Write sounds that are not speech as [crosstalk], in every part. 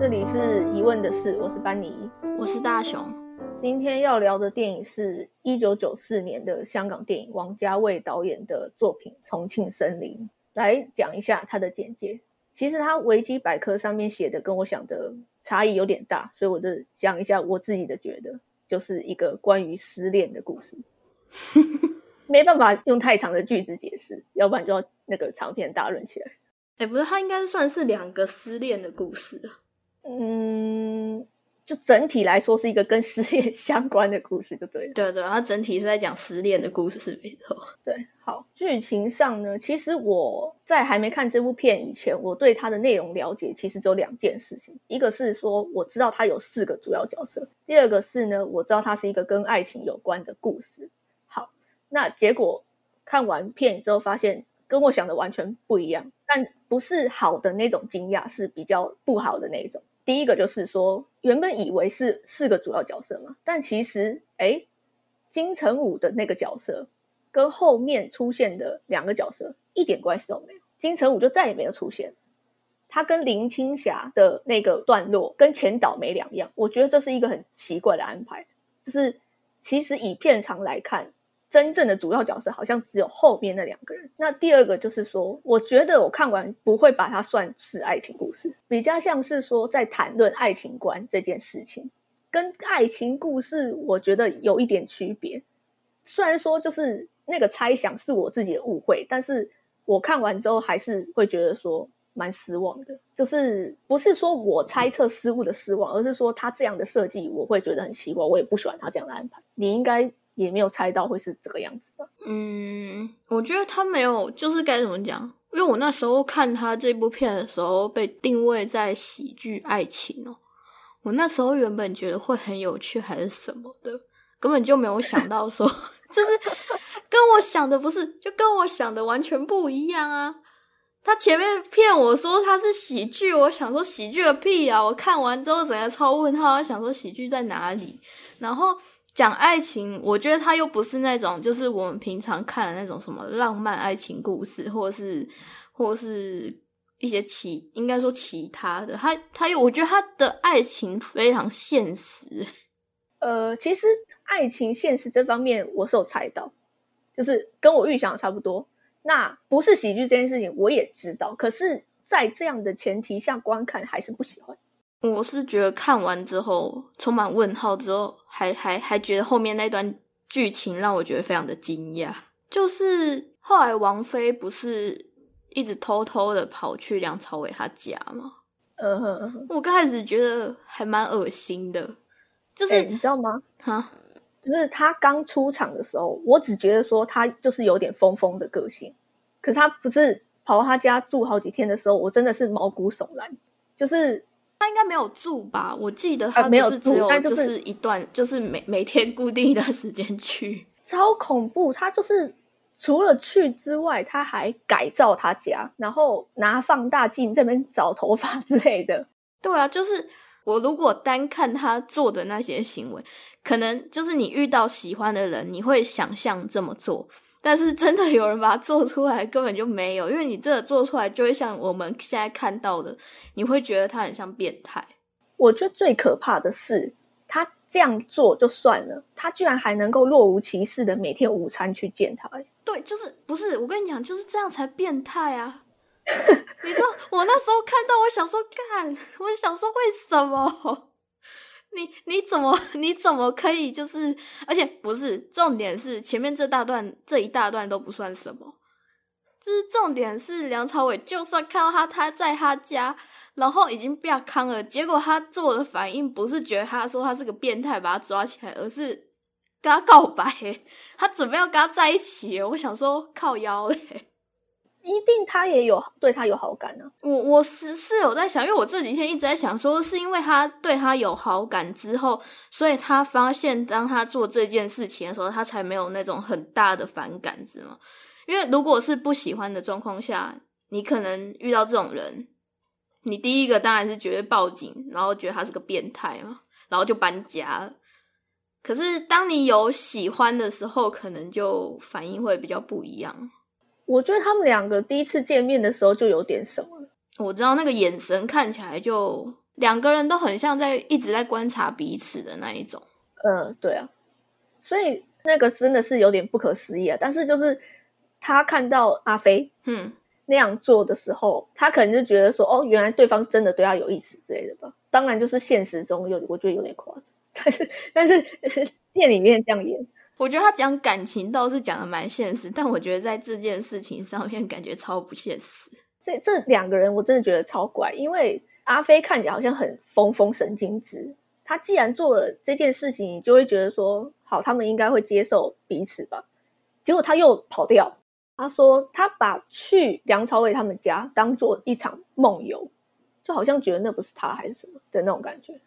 这里是疑问的事，我是班尼，我是大雄。今天要聊的电影是一九九四年的香港电影，王家卫导演的作品《重庆森林》。来讲一下它的简介。其实它维基百科上面写的跟我想的差异有点大，所以我就讲一下我自己的觉得，就是一个关于失恋的故事。[laughs] 没办法用太长的句子解释，要不然就要那个长篇大论起来。哎，不是，它应该算是两个失恋的故事啊。嗯，就整体来说是一个跟失恋 [laughs] 相关的故事，就对了。对对，它整体是在讲失恋的故事，是没错。[laughs] 对，好，剧情上呢，其实我在还没看这部片以前，我对它的内容了解其实只有两件事情，一个是说我知道它有四个主要角色，第二个是呢，我知道它是一个跟爱情有关的故事。好，那结果看完片之后，发现跟我想的完全不一样，但不是好的那种惊讶，是比较不好的那种。第一个就是说，原本以为是四个主要角色嘛，但其实，哎，金城武的那个角色跟后面出现的两个角色一点关系都没有，金城武就再也没有出现。他跟林青霞的那个段落跟前导没两样，我觉得这是一个很奇怪的安排。就是其实以片长来看。真正的主要角色好像只有后面那两个人。那第二个就是说，我觉得我看完不会把它算是爱情故事，比较像是说在谈论爱情观这件事情，跟爱情故事我觉得有一点区别。虽然说就是那个猜想是我自己的误会，但是我看完之后还是会觉得说蛮失望的。就是不是说我猜测失误的失望，而是说他这样的设计我会觉得很奇怪，我也不喜欢他这样的安排。你应该。也没有猜到会是这个样子吧？嗯，我觉得他没有，就是该怎么讲？因为我那时候看他这部片的时候，被定位在喜剧爱情哦。我那时候原本觉得会很有趣，还是什么的，根本就没有想到说，[laughs] 就是跟我想的不是，就跟我想的完全不一样啊！他前面骗我说他是喜剧，我想说喜剧个屁啊！我看完之后整个超问号，想说喜剧在哪里？然后。讲爱情，我觉得他又不是那种，就是我们平常看的那种什么浪漫爱情故事，或者是，或是一些其应该说其他的。他他又，我觉得他的爱情非常现实。[laughs] 呃，其实爱情现实这方面我是有猜到，就是跟我预想的差不多。那不是喜剧这件事情我也知道，可是，在这样的前提下观看还是不喜欢。我是觉得看完之后充满问号，之后还还还觉得后面那段剧情让我觉得非常的惊讶。就是后来王菲不是一直偷偷的跑去梁朝伟他家吗？嗯哼，我刚开始觉得还蛮恶心的。就是你知道吗？哈，就是他刚出场的时候，我只觉得说他就是有点疯疯的个性。可是他不是跑到他家住好几天的时候，我真的是毛骨悚然。就是。他应该没有住吧？我记得他没有住，但就是一段，就是每每天固定一段时间去，[laughs] 超恐怖。他就是除了去之外，他还改造他家，然后拿放大镜这边找头发之类的。对啊，就是我如果单看他做的那些行为，可能就是你遇到喜欢的人，你会想象这么做。但是真的有人把它做出来，根本就没有，因为你这个做出来就会像我们现在看到的，你会觉得他很像变态。我觉得最可怕的是，他这样做就算了，他居然还能够若无其事的每天午餐去见他。对，就是不是我跟你讲，就是这样才变态啊！[laughs] 你知道，我那时候看到，我想说，干，我想说，为什么？你你怎么 [laughs] 你怎么可以就是，而且不是重点是前面这大段这一大段都不算什么，就是重点是梁朝伟就算看到他他在他家，然后已经被康了，结果他做的反应不是觉得他说他是个变态把他抓起来，而是跟他告白，[laughs] 他准备要跟他在一起，我想说靠腰嘞。一定他也有对他有好感呢。我我是是有在想，因为我这几天一直在想，说是因为他对他有好感之后，所以他发现当他做这件事情的时候，他才没有那种很大的反感，是吗？因为如果是不喜欢的状况下，你可能遇到这种人，你第一个当然是觉得报警，然后觉得他是个变态嘛，然后就搬家。可是当你有喜欢的时候，可能就反应会比较不一样。我觉得他们两个第一次见面的时候就有点什么，我知道那个眼神看起来就两个人都很像在一直在观察彼此的那一种。嗯，对啊，所以那个真的是有点不可思议啊。但是就是他看到阿飞嗯，那样做的时候，他可能就觉得说，哦，原来对方真的对他有意思之类的吧。当然，就是现实中有，我觉得有点夸张，但是 [laughs] 但是 [laughs] 店里面这样演，我觉得他讲感情倒是讲的蛮现实，但我觉得在这件事情上面感觉超不现实。这这两个人我真的觉得超怪，因为阿飞看起来好像很疯疯神经质。他既然做了这件事情，你就会觉得说，好，他们应该会接受彼此吧。结果他又跑掉，他说他把去梁朝伟他们家当做一场梦游，就好像觉得那不是他还是什么的那种感觉。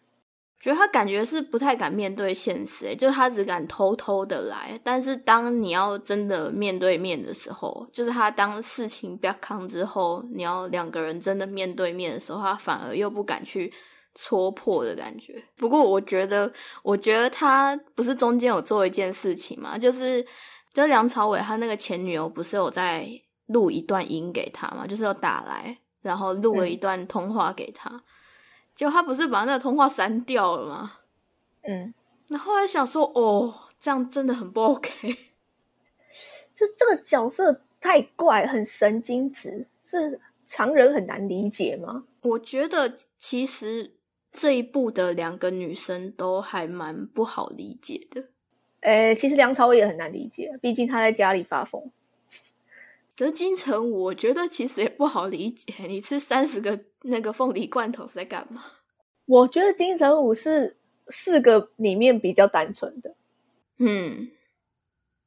觉得他感觉是不太敢面对现实、欸，就是他只敢偷偷的来，但是当你要真的面对面的时候，就是他当事情不要康之后，你要两个人真的面对面的时候，他反而又不敢去戳破的感觉。不过我觉得，我觉得他不是中间有做一件事情嘛，就是就是梁朝伟他那个前女友不是有在录一段音给他嘛，就是有打来，然后录了一段通话给他。结果他不是把那个通话删掉了吗？嗯，然后来想说，哦，这样真的很不 OK。[laughs] 就这个角色太怪，很神经质，是常人很难理解吗？我觉得其实这一部的两个女生都还蛮不好理解的。诶，其实梁朝伟也很难理解，毕竟他在家里发疯。可是金城武，我觉得其实也不好理解。你吃三十个那个凤梨罐头是在干嘛？我觉得金城武是四个里面比较单纯的。嗯，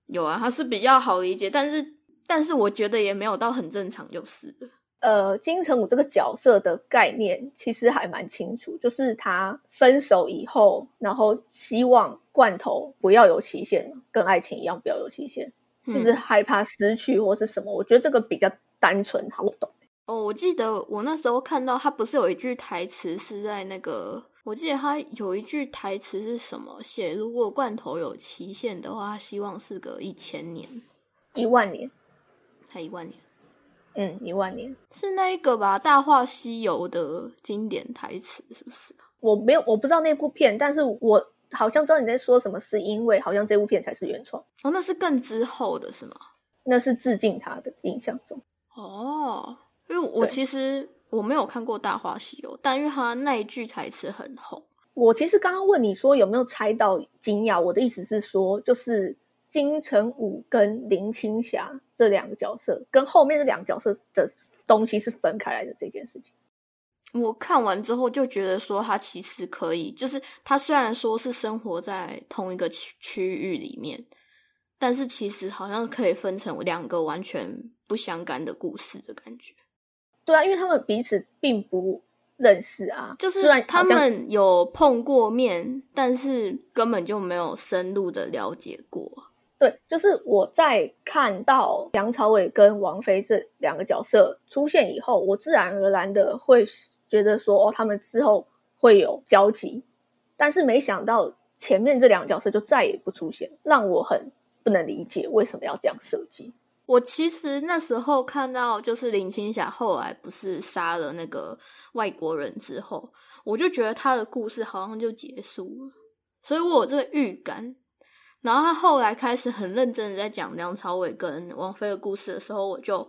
有啊，他是比较好理解，但是但是我觉得也没有到很正常，就是了。呃，金城武这个角色的概念其实还蛮清楚，就是他分手以后，然后希望罐头不要有期限，跟爱情一样不要有期限，就是害怕失去或是什么。我觉得这个比较单纯好懂。哦，我记得我那时候看到他不是有一句台词是在那个，我记得他有一句台词是什么写？如果罐头有期限的话，他希望是个一千年、一万年，才一万年。嗯，一万年是那一个吧，《大话西游》的经典台词是不是啊？我没有，我不知道那部片，但是我好像知道你在说什么，是因为好像这部片才是原创。哦，那是更之后的是吗？那是致敬他的印象中。哦，因为我其实我没有看过《大话西游》，但因为他那一句台词很红。我其实刚刚问你说有没有猜到金耀，我的意思是说，就是金城武跟林青霞这两个角色，跟后面这两个角色的东西是分开来的这件事情。我看完之后就觉得说，他其实可以，就是他虽然说是生活在同一个区区域里面，但是其实好像可以分成两个完全不相干的故事的感觉。对啊，因为他们彼此并不认识啊，就是他们有碰过面，但是根本就没有深入的了解过。对，就是我在看到梁朝伟跟王菲这两个角色出现以后，我自然而然的会觉得说，哦，他们之后会有交集，但是没想到前面这两个角色就再也不出现，让我很不能理解为什么要这样设计。我其实那时候看到，就是林青霞后来不是杀了那个外国人之后，我就觉得她的故事好像就结束了，所以我有这个预感。然后他后来开始很认真的在讲梁朝伟跟王菲的故事的时候，我就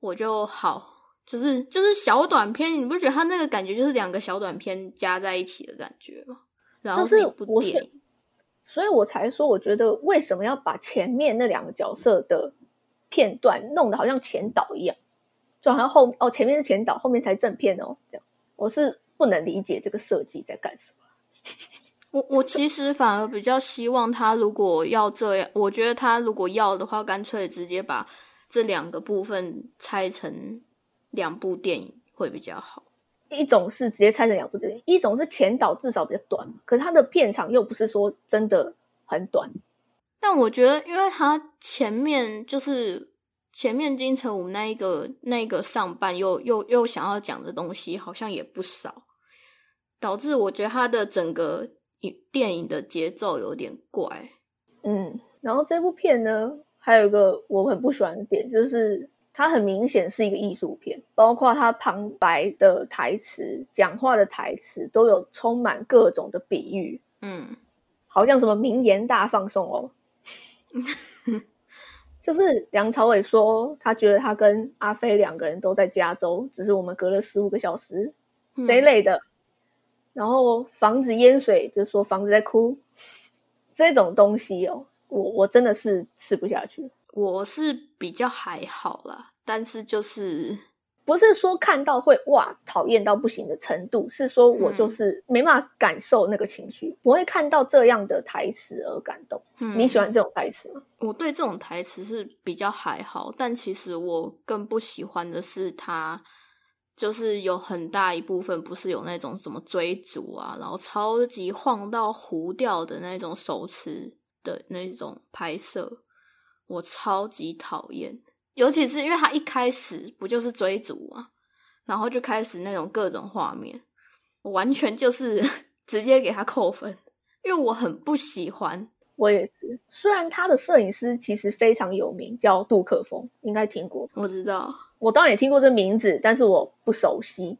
我就好，就是就是小短片，你不觉得它那个感觉就是两个小短片加在一起的感觉吗？然后是一部电影，所以我才说，我觉得为什么要把前面那两个角色的片段弄得好像前导一样，就好像后哦前面是前导，后面才正片哦，这样我是不能理解这个设计在干什么。我我其实反而比较希望他如果要这样，我觉得他如果要的话，干脆直接把这两个部分拆成两部电影会比较好。一种是直接拆成两部电影，一种是前导至少比较短，可是它的片长又不是说真的很短。但我觉得，因为它前面就是前面金城武那一个那一个上半又又又想要讲的东西好像也不少，导致我觉得他的整个影电影的节奏有点怪。嗯，然后这部片呢，还有一个我很不喜欢的点，就是它很明显是一个艺术片，包括他旁白的台词、讲话的台词，都有充满各种的比喻。嗯，好像什么名言大放送哦。[laughs] 就是梁朝伟说，他觉得他跟阿飞两个人都在加州，只是我们隔了十五个小时这一类的。然后房子淹水，就说房子在哭，[laughs] 这种东西哦，我我真的是吃不下去。我是比较还好啦，但是就是不是说看到会哇讨厌到不行的程度，是说我就是没办法感受那个情绪，不会看到这样的台词而感动。你喜欢这种台词吗？我对这种台词是比较还好，但其实我更不喜欢的是他，就是有很大一部分不是有那种什么追逐啊，然后超级晃到糊掉的那种手持的那种拍摄。我超级讨厌，尤其是因为他一开始不就是追逐嘛，然后就开始那种各种画面，我完全就是 [laughs] 直接给他扣分，因为我很不喜欢。我也是，虽然他的摄影师其实非常有名，叫杜可风，应该听过。我知道，我当然也听过这名字，但是我不熟悉。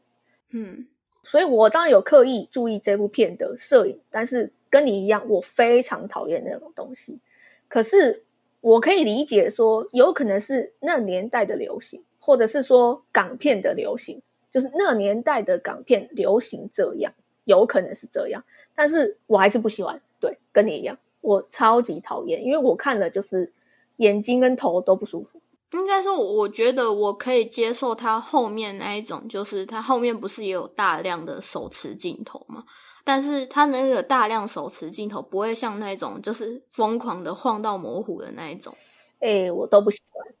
嗯，所以我当然有刻意注意这部片的摄影，但是跟你一样，我非常讨厌那种东西。可是。我可以理解说，有可能是那年代的流行，或者是说港片的流行，就是那年代的港片流行这样，有可能是这样。但是我还是不喜欢，对，跟你一样，我超级讨厌，因为我看了就是眼睛跟头都不舒服。应该说，我觉得我可以接受他后面那一种，就是他后面不是也有大量的手持镜头吗？但是他那个大量手持镜头不会像那种就是疯狂的晃到模糊的那一种，哎，我都不喜欢。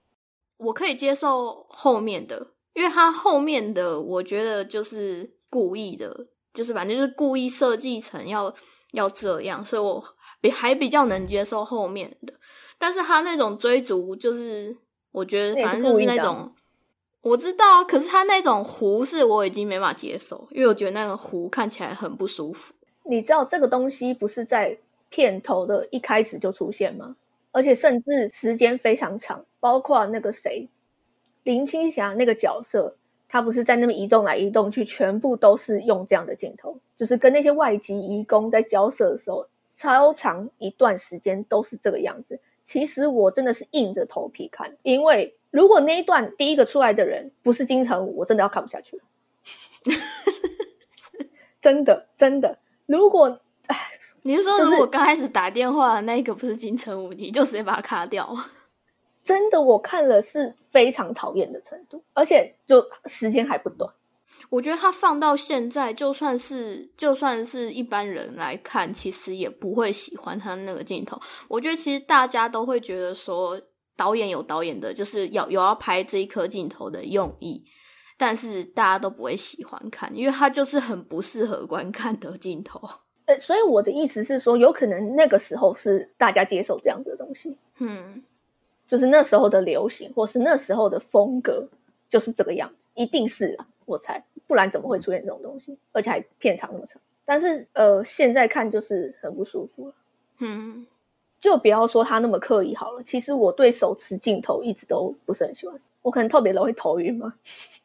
我可以接受后面的，因为他后面的我觉得就是故意的，就是反正就是故意设计成要要这样，所以我比还比较能接受后面的。但是他那种追逐，就是我觉得反正就是那种。我知道，可是他那种糊是我已经没法接受，因为我觉得那个糊看起来很不舒服。你知道这个东西不是在片头的一开始就出现吗？而且甚至时间非常长，包括那个谁林青霞那个角色，他不是在那边移动来移动去，全部都是用这样的镜头，就是跟那些外籍移工在交涉的时候，超长一段时间都是这个样子。其实我真的是硬着头皮看，因为。如果那一段第一个出来的人不是金城武，我真的要看不下去了。[laughs] 真的真的，如果哎，你是说如果刚开始打电话那一个不是金城武，你就直接把他卡掉？真的，我看了是非常讨厌的程度，而且就时间还不短。我觉得他放到现在，就算是就算是一般人来看，其实也不会喜欢他那个镜头。我觉得其实大家都会觉得说。导演有导演的，就是要有要拍这一颗镜头的用意，但是大家都不会喜欢看，因为它就是很不适合观看的镜头。[laughs] 呃，所以我的意思是说，有可能那个时候是大家接受这样子的东西，嗯，就是那时候的流行，或是那时候的风格就是这个样子，一定是啊，我猜，不然怎么会出现这种东西，而且还片长那么长？但是呃，现在看就是很不舒服了，嗯。就不要说他那么刻意好了。其实我对手持镜头一直都不是很喜欢，我可能特别容易头晕吗？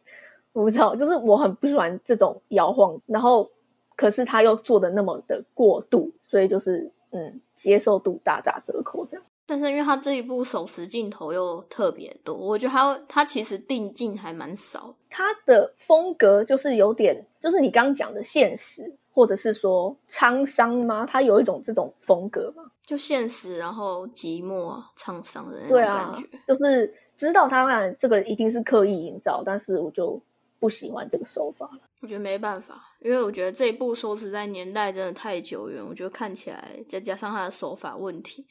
[laughs] 我不知道，就是我很不喜欢这种摇晃，然后可是他又做的那么的过度，所以就是嗯，接受度大打折扣这样。但是因为他这一部手持镜头又特别多，我觉得他他其实定镜还蛮少，他的风格就是有点，就是你刚刚讲的现实。或者是说沧桑吗？他有一种这种风格吗？就现实，然后寂寞、沧桑的那种感觉。就是知道他这个一定是刻意营造，但是我就不喜欢这个手法了。我觉得没办法，因为我觉得这一部说实在年代真的太久远，我觉得看起来再加上他的手法问题，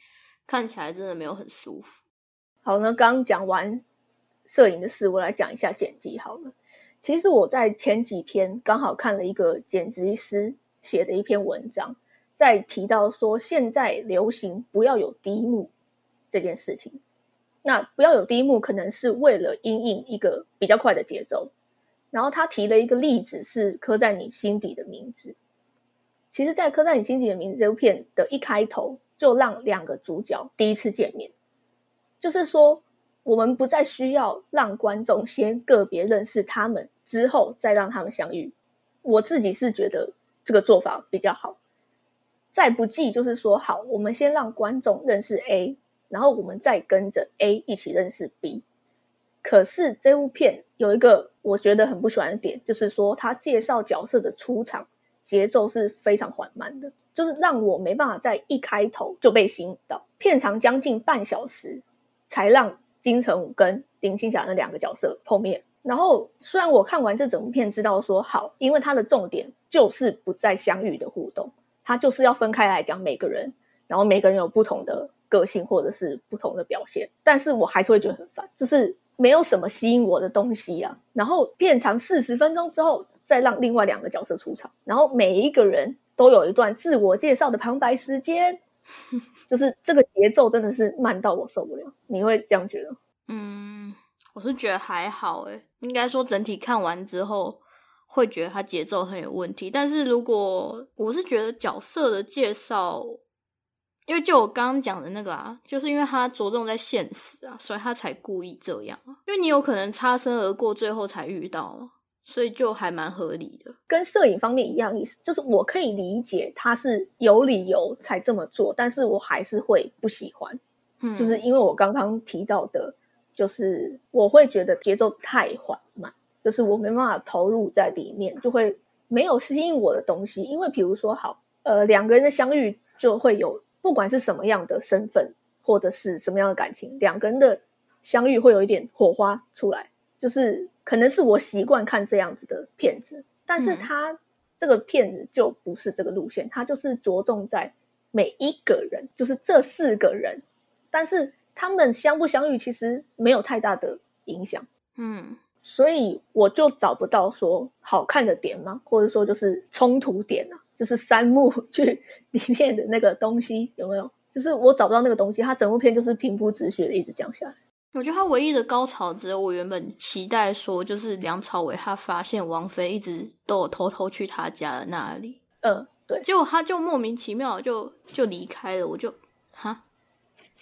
看起来真的没有很舒服。好，那刚讲完摄影的事，我来讲一下剪辑好了。其实我在前几天刚好看了一个剪辑师写的一篇文章，在提到说现在流行不要有低幕这件事情。那不要有低幕，可能是为了因应一个比较快的节奏。然后他提了一个例子，是刻在你心底的名字。其实，在刻在你心底的名字这部片的一开头，就让两个主角第一次见面，就是说我们不再需要让观众先个别认识他们，之后再让他们相遇。我自己是觉得这个做法比较好。再不济就是说，好，我们先让观众认识 A，然后我们再跟着 A 一起认识 B。可是这部片有一个我觉得很不喜欢的点，就是说他介绍角色的出场节奏是非常缓慢的，就是让我没办法在一开头就被吸引到。片长将近半小时，才让金城武跟林青霞那两个角色碰面。然后虽然我看完这整部片知道说好，因为它的重点就是不再相遇的互动，它就是要分开来讲每个人，然后每个人有不同的个性或者是不同的表现，但是我还是会觉得很烦，就是。没有什么吸引我的东西啊，然后片长四十分钟之后，再让另外两个角色出场，然后每一个人都有一段自我介绍的旁白时间，[laughs] 就是这个节奏真的是慢到我受不了。你会这样觉得？嗯，我是觉得还好诶，应该说整体看完之后会觉得它节奏很有问题，但是如果我是觉得角色的介绍。因为就我刚刚讲的那个啊，就是因为他着重在现实啊，所以他才故意这样啊。因为你有可能擦身而过，最后才遇到，所以就还蛮合理的。跟摄影方面一样意思，就是我可以理解他是有理由才这么做，但是我还是会不喜欢。嗯，就是因为我刚刚提到的，就是我会觉得节奏太缓慢，就是我没办法投入在里面，就会没有吸引我的东西。因为比如说，好，呃，两个人的相遇就会有。不管是什么样的身份，或者是什么样的感情，两个人的相遇会有一点火花出来，就是可能是我习惯看这样子的片子，但是他这个片子就不是这个路线，他就是着重在每一个人，就是这四个人，但是他们相不相遇其实没有太大的影响，嗯，所以我就找不到说好看的点吗？或者说就是冲突点啊？就是三幕 [laughs] 剧里面的那个东西有没有？就是我找不到那个东西，它整部片就是平铺直叙的一直讲下来。我觉得他唯一的高潮只有我原本期待说，就是梁朝伟他发现王菲一直都有偷偷去他家的那里，嗯，对，结果他就莫名其妙就就离开了，我就哈。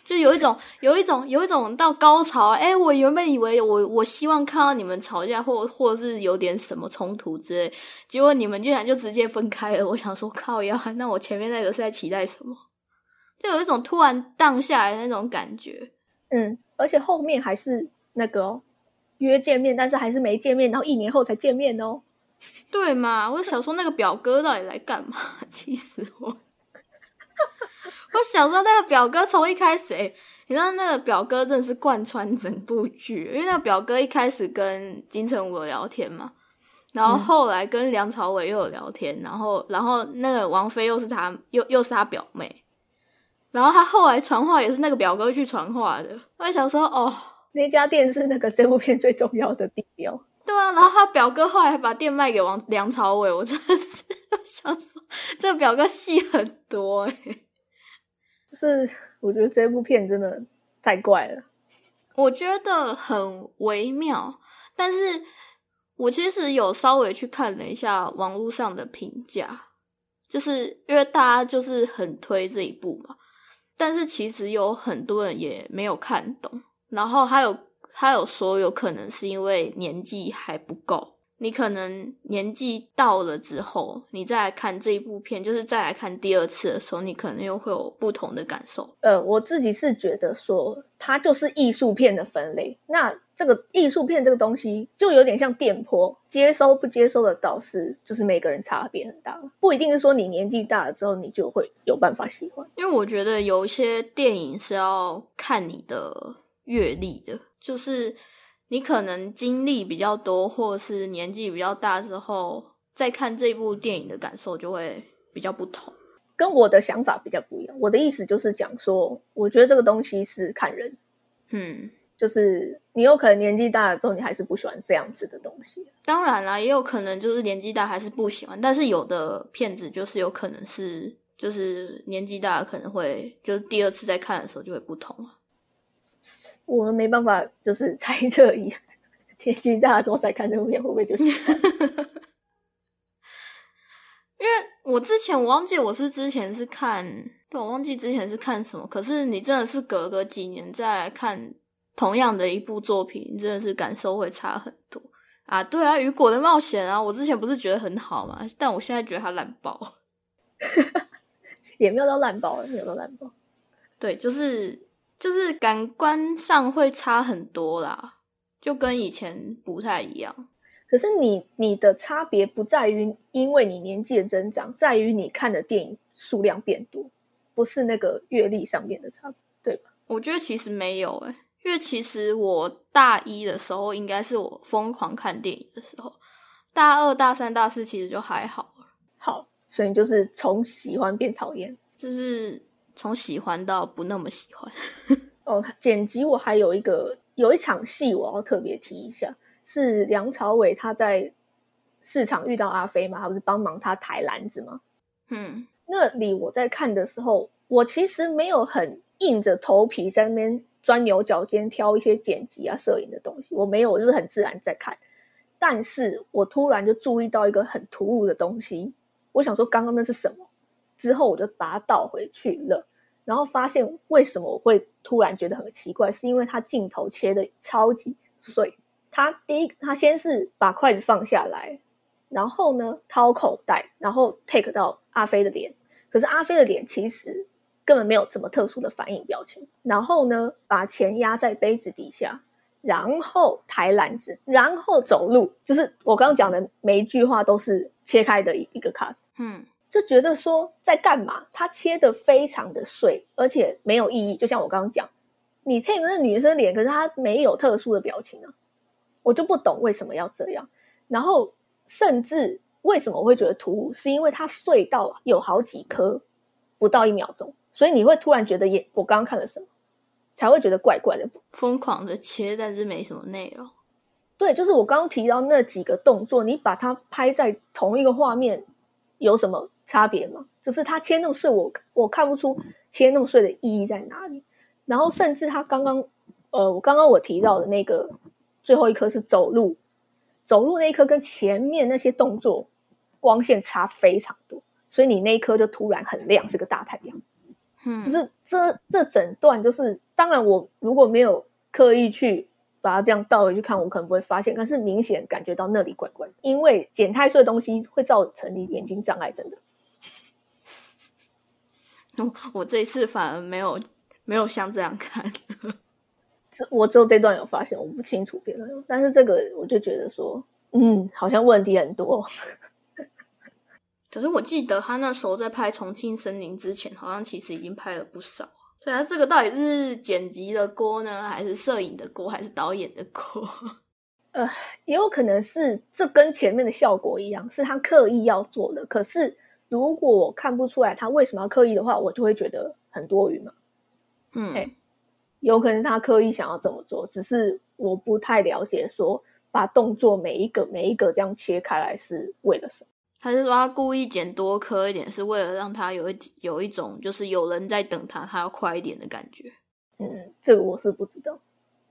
就有一种，有一种，有一种到高潮。哎，我原本以为我我希望看到你们吵架，或或者是有点什么冲突之类，结果你们竟然就直接分开了。我想说，靠呀，那我前面那个是在期待什么？就有一种突然荡下来的那种感觉。嗯，而且后面还是那个哦约见面，但是还是没见面，然后一年后才见面哦。对嘛？我想说，那个表哥到底来干嘛？[laughs] 气死我！我小时候那个表哥从一开始，哎，你知道那个表哥真的是贯穿整部剧，因为那个表哥一开始跟金城武有聊天嘛，然后后来跟梁朝伟又有聊天，然后然后那个王菲又是他又又是他表妹，然后他后来传话也是那个表哥去传话的。我想说，哦，那家店是那个这部片最重要的地标。对啊，然后他表哥后来还把店卖给王梁朝伟，我真的是想说，这个表哥戏很多哎。就是我觉得这部片真的太怪了，我觉得很微妙，但是我其实有稍微去看了一下网络上的评价，就是因为大家就是很推这一部嘛，但是其实有很多人也没有看懂，然后还有他有说有可能是因为年纪还不够。你可能年纪到了之后，你再来看这一部片，就是再来看第二次的时候，你可能又会有不同的感受。呃，我自己是觉得说，它就是艺术片的分类。那这个艺术片这个东西，就有点像电波，接收不接收的导师，就是每个人差别很大，不一定是说你年纪大了之后，你就会有办法喜欢。因为我觉得有一些电影是要看你的阅历的，就是。你可能经历比较多，或是年纪比较大之后，再看这部电影的感受就会比较不同，跟我的想法比较不一样。我的意思就是讲说，我觉得这个东西是看人，嗯，就是你有可能年纪大了之后，你还是不喜欢这样子的东西。当然啦，也有可能就是年纪大还是不喜欢，但是有的片子就是有可能是，就是年纪大可能会，就是第二次再看的时候就会不同了。我们没办法，就是猜测一天气大之后再看这部片会不会就喜欢？[laughs] 因为我之前我忘记我是之前是看，对我忘记之前是看什么。可是你真的是隔个几年再来看同样的一部作品，真的是感受会差很多啊！对啊，雨果的冒险啊，我之前不是觉得很好嘛，但我现在觉得它烂爆，[laughs] 也没有到烂爆，没有到烂爆。对，就是就是感官上会差很多啦，就跟以前不太一样。可是你你的差别不在于因为你年纪的增长，在于你看的电影数量变多，不是那个阅历上面的差，对吧？我觉得其实没有诶、因为其实我大一的时候应该是我疯狂看电影的时候，大二、大三、大四其实就还好了。好，所以就是从喜欢变讨厌。就是从喜欢到不那么喜欢。[laughs] 哦，剪辑我还有一个有一场戏我要特别提一下，是梁朝伟他在市场遇到阿飞嘛，他不是帮忙他抬篮子吗？嗯那里我在看的时候，我其实没有很硬着头皮在那边钻牛角尖挑一些剪辑啊、摄影的东西，我没有，我就是很自然在看。但是我突然就注意到一个很突兀的东西，我想说刚刚那是什么？之后我就把它倒回去了，然后发现为什么我会突然觉得很奇怪，是因为它镜头切的超级碎。他第一，他先是把筷子放下来，然后呢掏口袋，然后 take 到阿飞的脸，可是阿飞的脸其实根本没有什么特殊的反应表情。然后呢，把钱压在杯子底下，然后抬篮子，然后走路，就是我刚刚讲的每一句话都是切开的一一个卡，嗯就觉得说在干嘛？他切的非常的碎，而且没有意义。就像我刚刚讲，你 take 那女生脸，可是她没有特殊的表情啊，我就不懂为什么要这样。然后甚至为什么我会觉得突兀，是因为它碎到有好几颗，不到一秒钟，所以你会突然觉得也我刚刚看了什么，才会觉得怪怪的。疯狂的切，但是没什么内容。对，就是我刚刚提到那几个动作，你把它拍在同一个画面，有什么差别吗？就是它切那么碎，我我看不出切那么碎的意义在哪里。然后甚至他刚刚，呃，我刚刚我提到的那个最后一颗是走路，走路那一颗跟前面那些动作光线差非常多，所以你那一颗就突然很亮，是个大太阳。就嗯，是这这整段就是，当然我如果没有刻意去把它这样倒回去看，我可能不会发现，但是明显感觉到那里怪怪的，因为剪太碎的东西会造成你眼睛障碍，真的。[laughs] 我我这一次反而没有没有像这样看。[laughs] 这我只有这段有发现，我不清楚别人有，但是这个我就觉得说，嗯，好像问题很多。可是我记得他那时候在拍《重庆森林》之前，好像其实已经拍了不少。所以他这个到底是剪辑的锅呢，还是摄影的锅，还是导演的锅？[laughs] 也有可能是这跟前面的效果一样，是他刻意要做的。可是如果我看不出来他为什么要刻意的话，我就会觉得很多余嘛。嗯，哎有可能他刻意想要这么做，只是我不太了解，说把动作每一个每一个这样切开来是为了什么？还是说他故意剪多颗一点，是为了让他有一有一种就是有人在等他，他要快一点的感觉？嗯，这个我是不知道。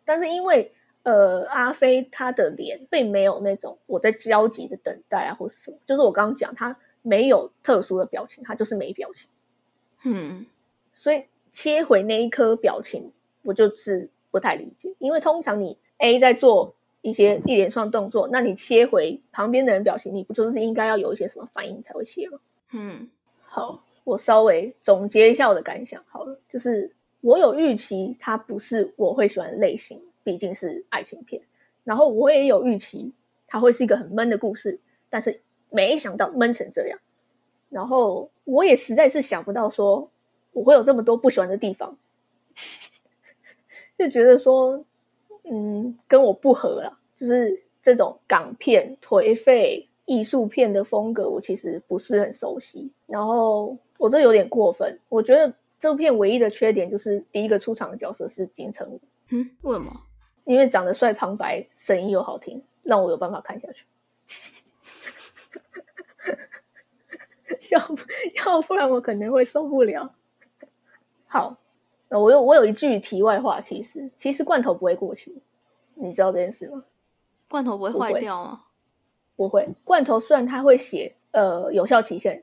但是因为呃，阿飞他的脸并没有那种我在焦急的等待啊，或是什么，就是我刚刚讲他没有特殊的表情，他就是没表情，嗯所以切回那一颗表情，我就是不太理解。因为通常你 A 在做一些一连串动作，那你切回旁边的人表情，你不就是应该要有一些什么反应才会切吗？嗯。好，我稍微总结一下我的感想好了，就是我有预期它不是我会喜欢的类型，毕竟是爱情片，然后我也有预期它会是一个很闷的故事，但是没想到闷成这样，然后我也实在是想不到说我会有这么多不喜欢的地方，[laughs] 就觉得说，嗯，跟我不合了，就是这种港片颓废艺术片的风格，我其实不是很熟悉。然后我这有点过分，我觉得这部片唯一的缺点就是第一个出场的角色是金城武，嗯，为什么？因为长得帅、旁白，声音又好听，让我有办法看下去。[laughs] 要不要不然我可能会受不了。好，那我有我有一句题外话，其实其实罐头不会过期，你知道这件事吗？罐头不会不会坏掉吗？不会，罐头虽然它会写呃有效期限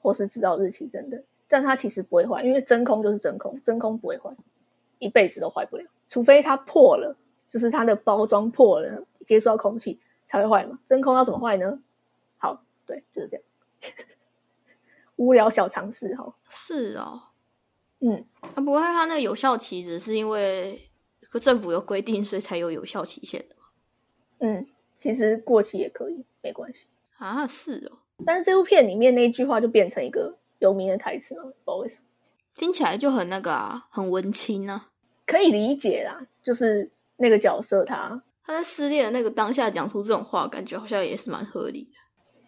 或是制造日期等等，但它其实不会坏，因为真空就是真空，真空不会坏。一辈子都坏不了，除非它破了，就是它的包装破了，接触到空气才会坏嘛。真空要怎么坏呢？好，对，就是这样。[laughs] 无聊小常识哈。是哦，嗯，啊，不过它那个有效期只是因为政府有规定，所以才有有效期限的。嗯，其实过期也可以，没关系。啊，是哦。但是这部片里面那一句话就变成一个有名的台词了，不知道为什么。听起来就很那个啊，很文青啊。可以理解啦，就是那个角色他他在失恋的那个当下讲出这种话，感觉好像也是蛮合理的。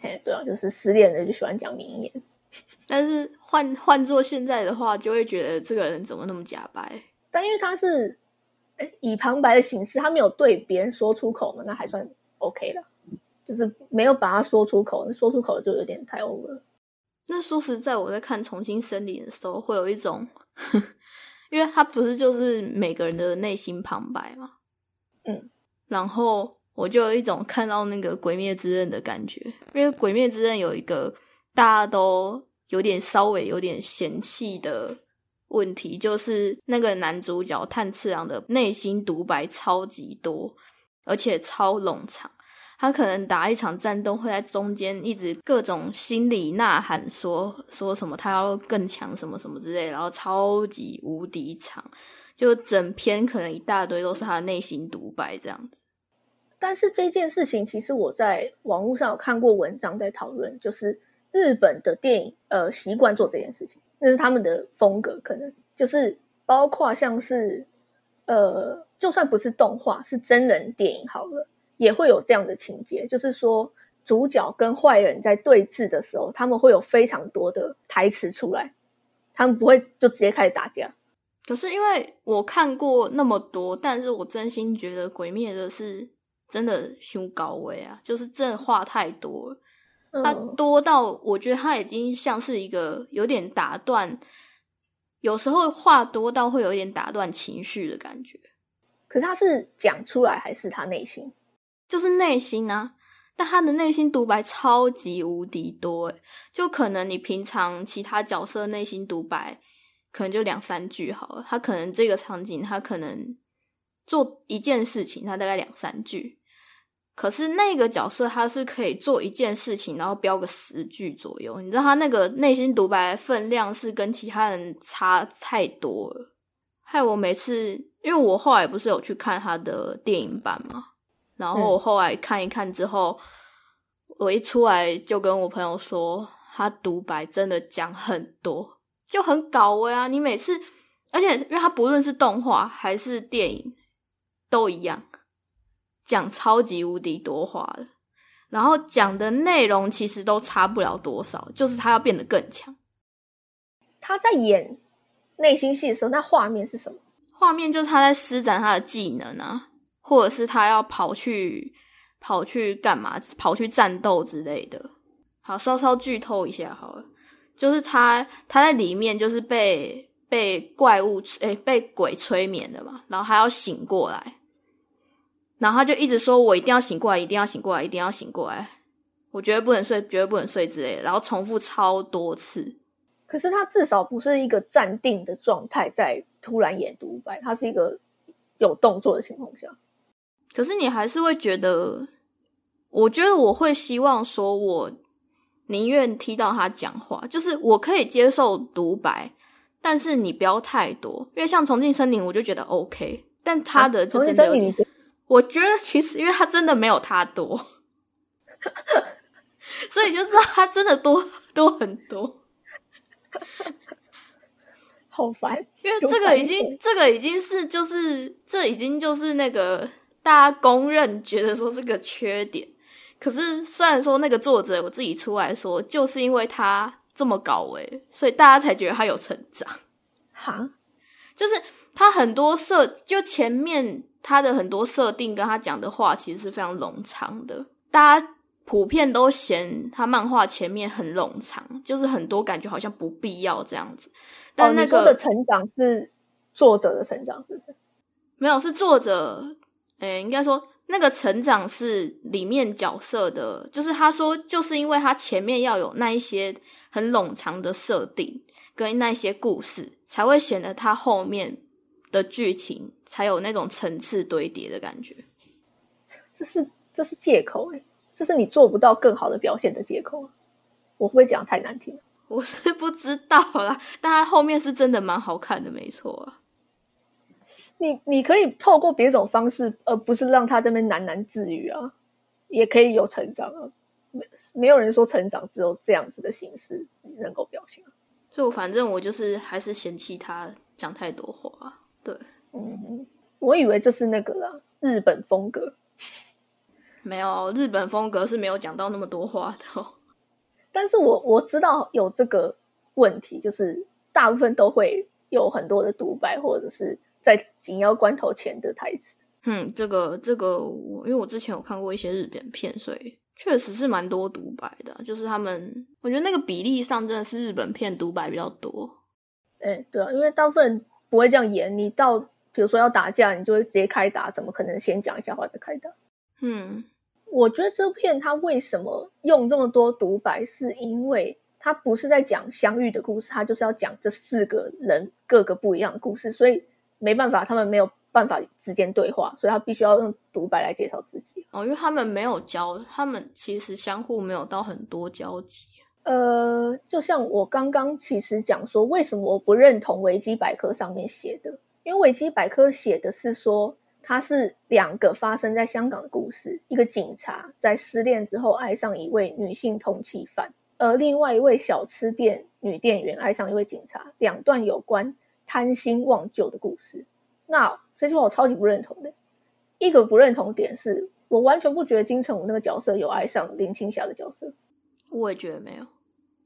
嘿，对啊，就是失恋的就喜欢讲名言。[laughs] 但是换换做现在的话，就会觉得这个人怎么那么假白？但因为他是以旁白的形式，他没有对别人说出口嘛，那还算 OK 了。就是没有把他说出口，那说出口就有点太 over。那说实在，我在看《重新森林》的时候，会有一种，[laughs] 因为他不是就是每个人的内心旁白嘛，嗯，然后我就有一种看到那个《鬼灭之刃》的感觉，因为《鬼灭之刃》有一个大家都有点稍微有点嫌弃的问题，就是那个男主角炭次郎的内心独白超级多，而且超冗长。他可能打一场战斗会在中间一直各种心理呐喊，说说什么他要更强什么什么之类，然后超级无敌长，就整篇可能一大堆都是他的内心独白这样子。但是这件事情，其实我在网络上有看过文章在讨论，就是日本的电影呃习惯做这件事情，那是他们的风格，可能就是包括像是呃就算不是动画，是真人电影好了。也会有这样的情节，就是说主角跟坏人在对峙的时候，他们会有非常多的台词出来，他们不会就直接开始打架。可是因为我看过那么多，但是我真心觉得《鬼灭》的是真的胸高危啊，就是真的话太多了，它多到我觉得它已经像是一个有点打断，有时候话多到会有一点打断情绪的感觉。可是他是讲出来还是他内心？就是内心啊，但他的内心独白超级无敌多诶就可能你平常其他角色内心独白可能就两三句好了，他可能这个场景他可能做一件事情，他大概两三句，可是那个角色他是可以做一件事情，然后标个十句左右，你知道他那个内心独白分量是跟其他人差太多了，害我每次，因为我后来不是有去看他的电影版嘛？然后我后来看一看之后，我一出来就跟我朋友说，他独白真的讲很多，就很搞味啊！你每次，而且因为他不论是动画还是电影都一样，讲超级无敌多话的，然后讲的内容其实都差不了多少，就是他要变得更强。他在演内心戏的时候，那画面是什么？画面就是他在施展他的技能啊。或者是他要跑去跑去干嘛？跑去战斗之类的。好，稍稍剧透一下好了。就是他他在里面就是被被怪物诶被鬼催眠的嘛，然后他要醒过来，然后他就一直说：“我一定要醒过来，一定要醒过来，一定要醒过来！我绝对不能睡，绝对不能睡之类的。”然后重复超多次。可是他至少不是一个站定的状态，在突然演独白，他是一个有动作的情况下。可是你还是会觉得，我觉得我会希望说，我宁愿听到他讲话，就是我可以接受独白，但是你不要太多，因为像重庆森林，我就觉得 OK，但他的就真的有点，我觉得其实因为他真的没有他多，所以就知道他真的多多很多，[laughs] 好烦，因为这个已经这个已经是就是这已经就是那个。大家公认觉得说这个缺点，可是虽然说那个作者我自己出来说，就是因为他这么搞为，所以大家才觉得他有成长。哈，就是他很多设，就前面他的很多设定跟他讲的话，其实是非常冗长的。大家普遍都嫌他漫画前面很冗长，就是很多感觉好像不必要这样子。但那个的成长是作者的成长，是不是？没有，是作者。诶，应该说那个成长是里面角色的，就是他说，就是因为他前面要有那一些很冗长的设定跟那些故事，才会显得他后面的剧情才有那种层次堆叠的感觉。这是这是借口哎，这是你做不到更好的表现的借口。我会不会讲太难听？我是不知道啦，但他后面是真的蛮好看的，没错啊。你你可以透过别种方式，而不是让他这边喃喃自语啊，也可以有成长啊。没没有人说成长只有这样子的形式能够表现。就反正我就是还是嫌弃他讲太多话。对，嗯，我以为这是那个啦，日本风格。没有，日本风格是没有讲到那么多话的。[laughs] 但是我我知道有这个问题，就是大部分都会有很多的独白，或者是在紧要关头前的台词。嗯，这个这个我因为我之前有看过一些日本片，所以确实是蛮多独白的。就是他们，我觉得那个比例上真的是日本片独白比较多。哎，对啊，因为大部分人不会这样演。你到比如说要打架，你就会直接开打，怎么可能先讲一下话再开打？嗯。我觉得这部片它为什么用这么多独白，是因为它不是在讲相遇的故事，它就是要讲这四个人各个不一样的故事，所以没办法，他们没有办法之间对话，所以他必须要用独白来介绍自己。哦，因为他们没有交，他们其实相互没有到很多交集。呃，就像我刚刚其实讲说，为什么我不认同维基百科上面写的，因为维基百科写的是说。它是两个发生在香港的故事，一个警察在失恋之后爱上一位女性通缉犯，而另外一位小吃店女店员爱上一位警察，两段有关贪心忘旧的故事。那这句话我超级不认同的，一个不认同点是我完全不觉得金城武那个角色有爱上林青霞的角色，我也觉得没有，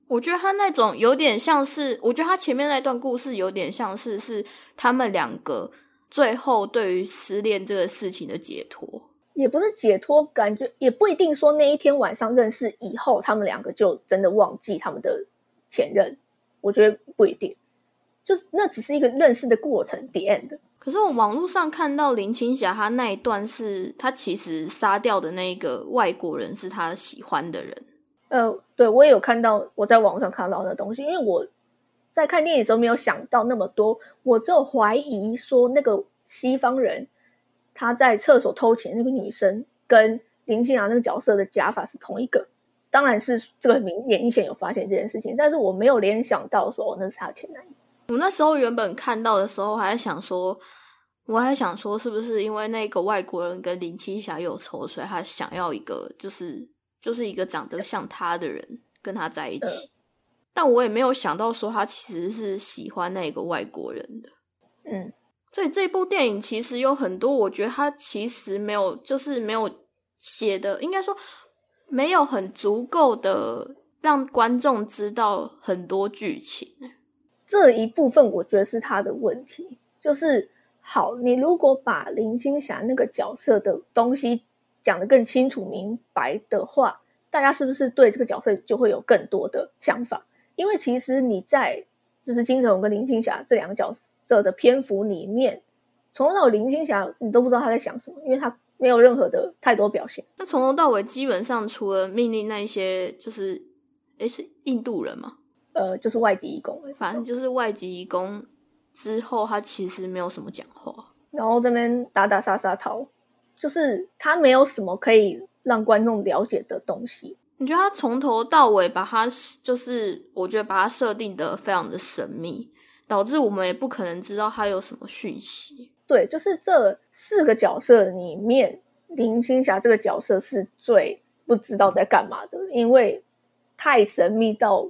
我觉得他那种有点像是，我觉得他前面那段故事有点像是是他们两个。最后，对于失恋这个事情的解脱，也不是解脱，感觉也不一定说那一天晚上认识以后，他们两个就真的忘记他们的前任。我觉得不一定，就是那只是一个认识的过程。End。可是我网络上看到林青霞，她那一段是她其实杀掉的那个外国人是她喜欢的人。呃，对我也有看到，我在网上看到那东西，因为我。在看电影的时候没有想到那么多，我只有怀疑说那个西方人他在厕所偷情那个女生跟林青霞那个角色的假发是同一个，当然是这个明演一线有发现这件事情，但是我没有联想到说那是他前男友。我那时候原本看到的时候还在想说，我还想说是不是因为那个外国人跟林青霞有仇，所以他想要一个就是就是一个长得像他的人跟他在一起。但我也没有想到说他其实是喜欢那个外国人的，嗯，所以这部电影其实有很多，我觉得他其实没有，就是没有写的，应该说没有很足够的让观众知道很多剧情。这一部分我觉得是他的问题，就是好，你如果把林青霞那个角色的东西讲得更清楚明白的话，大家是不是对这个角色就会有更多的想法？因为其实你在就是金城武跟林青霞这两个角色的篇幅里面，从头到尾林青霞你都不知道他在想什么，因为他没有任何的太多表现。那从头到尾基本上除了命令那一些，就是诶是印度人吗？呃，就是外籍义工，反正就是外籍义工之后，他其实没有什么讲话，然后这边打打杀杀逃，就是他没有什么可以让观众了解的东西。你觉得他从头到尾把他就是，我觉得把他设定的非常的神秘，导致我们也不可能知道他有什么讯息。对，就是这四个角色里面，林青霞这个角色是最不知道在干嘛的，因为太神秘到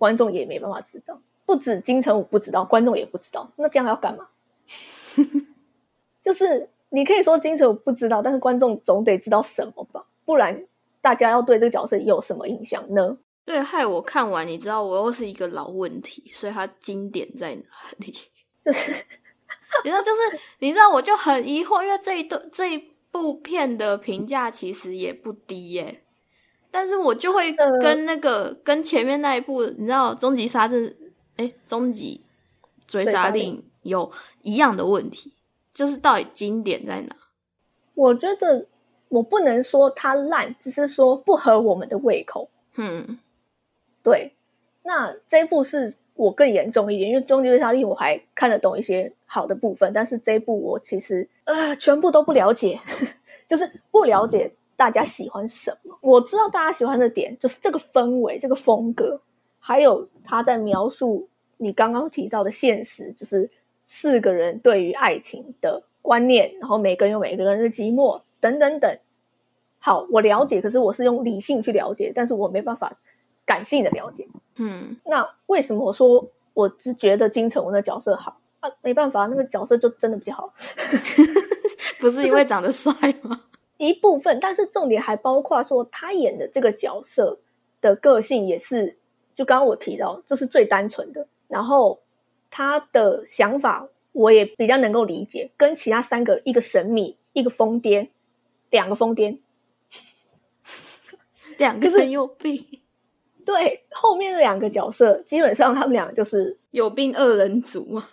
观众也没办法知道。不止金城武不知道，观众也不知道。那这样要干嘛？[laughs] 就是你可以说金城武不知道，但是观众总得知道什么吧，不然。大家要对这个角色有什么印象呢？对，害我看完，你知道我又是一个老问题，所以它经典在哪里？就是 [laughs] 你知道，就是你知道，我就很疑惑，因为这一段这一部片的评价其实也不低耶，但是我就会跟那个跟前面那一部，你知道《终极杀阵》哎，《终极追杀令》有一样的问题，就是到底经典在哪？我觉得。我不能说它烂，只是说不合我们的胃口。嗯，对。那这一部是我更严重一点，因为《终极追杀令》我还看得懂一些好的部分，但是这一部我其实呃全部都不了解，[laughs] 就是不了解大家喜欢什么。我知道大家喜欢的点就是这个氛围、这个风格，还有他在描述你刚刚提到的现实，就是四个人对于爱情的观念，然后每个人有每个人的寂寞等等等。好，我了解，可是我是用理性去了解，但是我没办法感性的了解。嗯，那为什么我说我只觉得金城武的角色好啊？没办法，那个角色就真的比较好，[laughs] [laughs] 不是因为长得帅吗？一部分，但是重点还包括说他演的这个角色的个性也是，就刚刚我提到，就是最单纯的，然后他的想法我也比较能够理解，跟其他三个一个神秘，一个疯癫，两个疯癫。[laughs] 两个人有病，对，后面的两个角色基本上他们俩就是有病二人组嘛。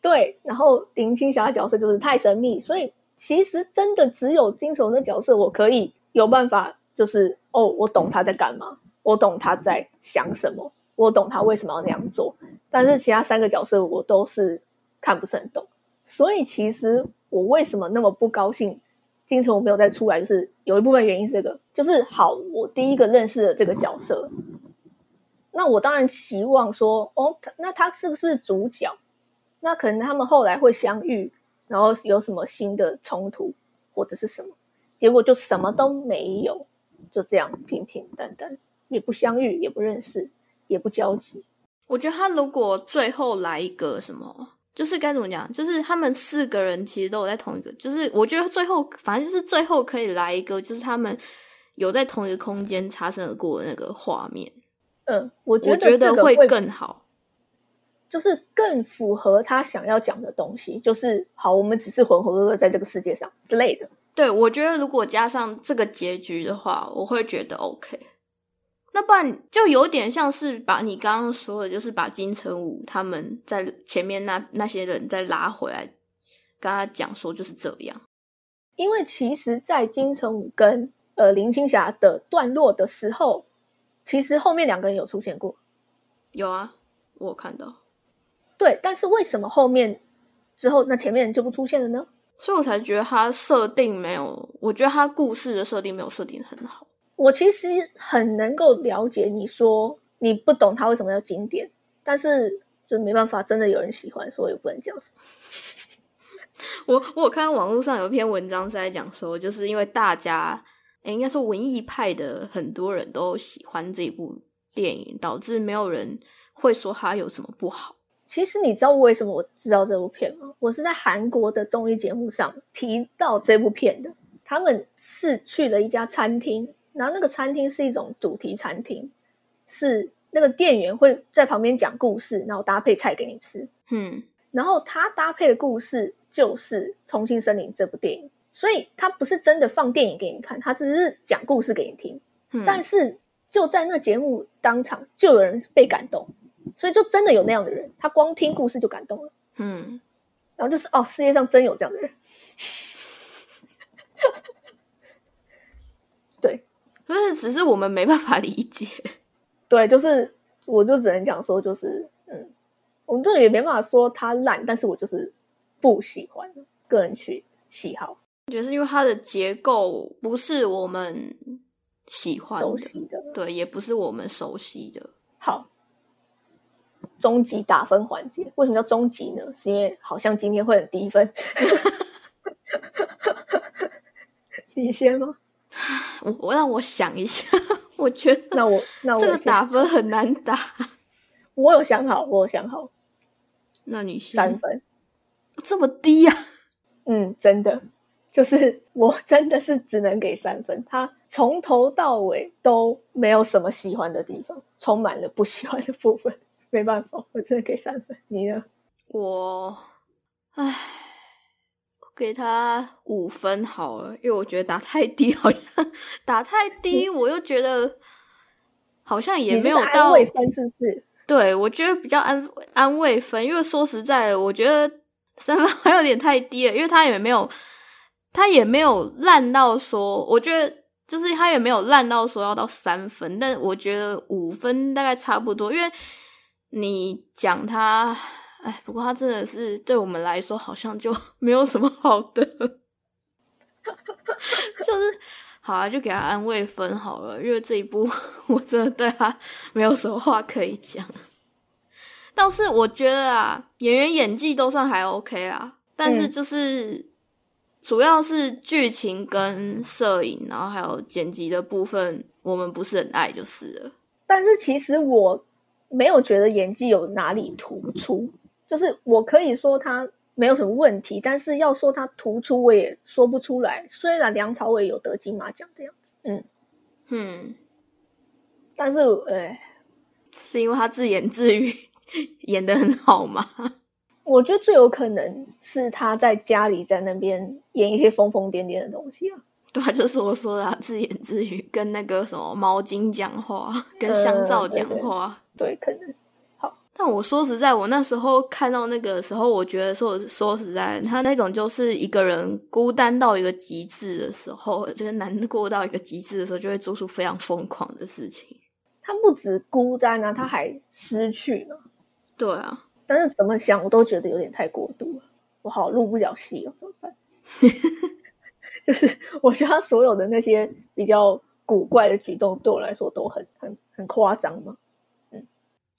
对，然后林青霞的角色就是太神秘，所以其实真的只有金城的角色，我可以有办法，就是哦，我懂他在干嘛，我懂他在想什么，我懂他为什么要那样做。但是其他三个角色我都是看不是很懂，所以其实我为什么那么不高兴？金城武没有再出来，就是有一部分原因是这个，就是好，我第一个认识的这个角色，那我当然希望说，哦，那他是不是主角？那可能他们后来会相遇，然后有什么新的冲突或者是什么？结果就什么都没有，就这样平平淡淡，也不相遇，也不认识，也不交集。我觉得他如果最后来一个什么？就是该怎么讲？就是他们四个人其实都有在同一个，就是我觉得最后反正就是最后可以来一个，就是他们有在同一个空间擦身而过的那个画面。嗯，我觉得会更好，就是更符合他想要讲的东西。就是好，我们只是浑浑噩噩在这个世界上之类的。对，我觉得如果加上这个结局的话，我会觉得 OK。那不然就有点像是把你刚刚说的，就是把金城武他们在前面那那些人再拉回来，跟他讲说就是这样。因为其实，在金城武跟呃林青霞的段落的时候，其实后面两个人有出现过。有啊，我看到。对，但是为什么后面之后那前面就不出现了呢？所以我才觉得他设定没有，我觉得他故事的设定没有设定很好。我其实很能够了解你说你不懂他为什么要经典，但是就没办法，真的有人喜欢，所以不能讲什么。[laughs] 我我有看到网络上有一篇文章是在讲说，就是因为大家，哎，应该说文艺派的很多人都喜欢这部电影，导致没有人会说它有什么不好。其实你知道为什么我知道这部片吗？我是在韩国的综艺节目上提到这部片的，他们是去了一家餐厅。然后那个餐厅是一种主题餐厅，是那个店员会在旁边讲故事，然后搭配菜给你吃。嗯，然后他搭配的故事就是《重庆森林》这部电影，所以他不是真的放电影给你看，他只是讲故事给你听。但是就在那节目当场，就有人被感动，所以就真的有那样的人，他光听故事就感动了。嗯，然后就是哦，世界上真有这样的人。[laughs] 对，不是只是我们没办法理解，对，就是我就只能讲说，就是嗯，我们这也没办法说他烂，但是我就是不喜欢，个人去喜好，觉得是因为它的结构不是我们喜欢的，对，也不是我们熟悉的。好，终极打分环节，为什么叫终极呢？是因为好像今天会很低分，[laughs] 你先吗？我我让我想一下，[laughs] 我觉得那我那我这个打分很难打。我有想好，我有想好。那你三分这么低呀？嗯，真的，就是我真的是只能给三分。他从头到尾都没有什么喜欢的地方，充满了不喜欢的部分。没办法，我真的给三分。你呢？我，唉。给他五分好了，因为我觉得打太低，好像打太低，我又觉得好像也没有到安慰分，是不是？对，我觉得比较安安慰分，因为说实在的，我觉得三分还有点太低了，因为他也没有，他也没有烂到说，我觉得就是他也没有烂到说要到三分，但我觉得五分大概差不多，因为你讲他，哎，不过他真的是对我们来说好像就 [laughs] 没有什么好的，[laughs] 就是好啊，就给他安慰分好了，因为这一部 [laughs] 我真的对他没有什么话可以讲。倒是我觉得啊，演员演技都算还 OK 啦，但是就是主要是剧情跟摄影，然后还有剪辑的部分，我们不是很爱就是了。但是其实我没有觉得演技有哪里突出，就是我可以说他没有什么问题，但是要说他突出，我也说不出来。虽然梁朝伟有得金马奖的样子，嗯嗯，但是哎，是因为他自言自语。演的很好吗？我觉得最有可能是他在家里在那边演一些疯疯癫癫的东西啊。对啊，就是我说的自言自语，跟那个什么毛巾讲话，跟香皂讲话。对，可能。好，但我说实在，我那时候看到那个时候，我觉得说说实在，他那种就是一个人孤单到一个极致的时候，就是难过到一个极致的时候，就会做出非常疯狂的事情。他不止孤单啊，他还失去了。对啊，但是怎么想我都觉得有点太过度了，我好入不了戏哦，怎么办？[laughs] 就是我觉得他所有的那些比较古怪的举动，对我来说都很很很夸张嘛。嗯，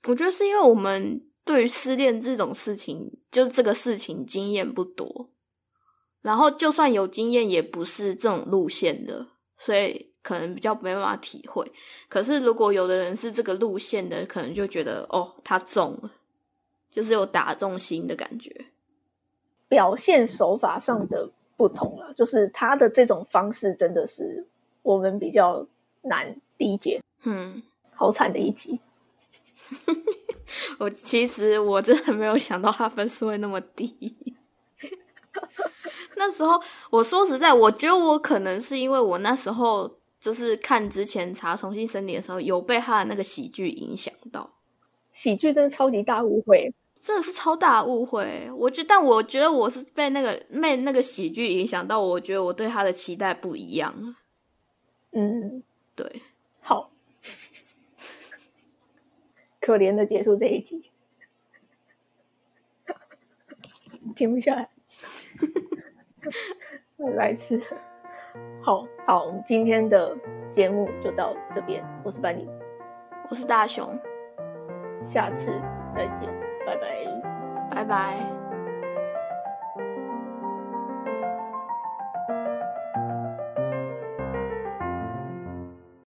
我觉得是因为我们对于失恋这种事情，就这个事情经验不多，然后就算有经验，也不是这种路线的，所以可能比较没办法体会。可是如果有的人是这个路线的，可能就觉得哦，他中了。就是有打中心的感觉，表现手法上的不同了，就是他的这种方式真的是我们比较难理解。嗯，好惨的一集。[laughs] 我其实我真的没有想到他分数会那么低。[laughs] 那时候我说实在，我觉得我可能是因为我那时候就是看之前查重新审理的时候，有被他的那个喜剧影响到。喜剧真的超级大误会。真的是超大误会，我觉，但我觉得我是被那个被那个喜剧影响到，我觉得我对他的期待不一样。嗯，对，好，可怜的结束这一集，停不下来，来吃，好好，我们今天的节目就到这边，我是班尼，我是大雄，下次再见。拜拜，拜拜。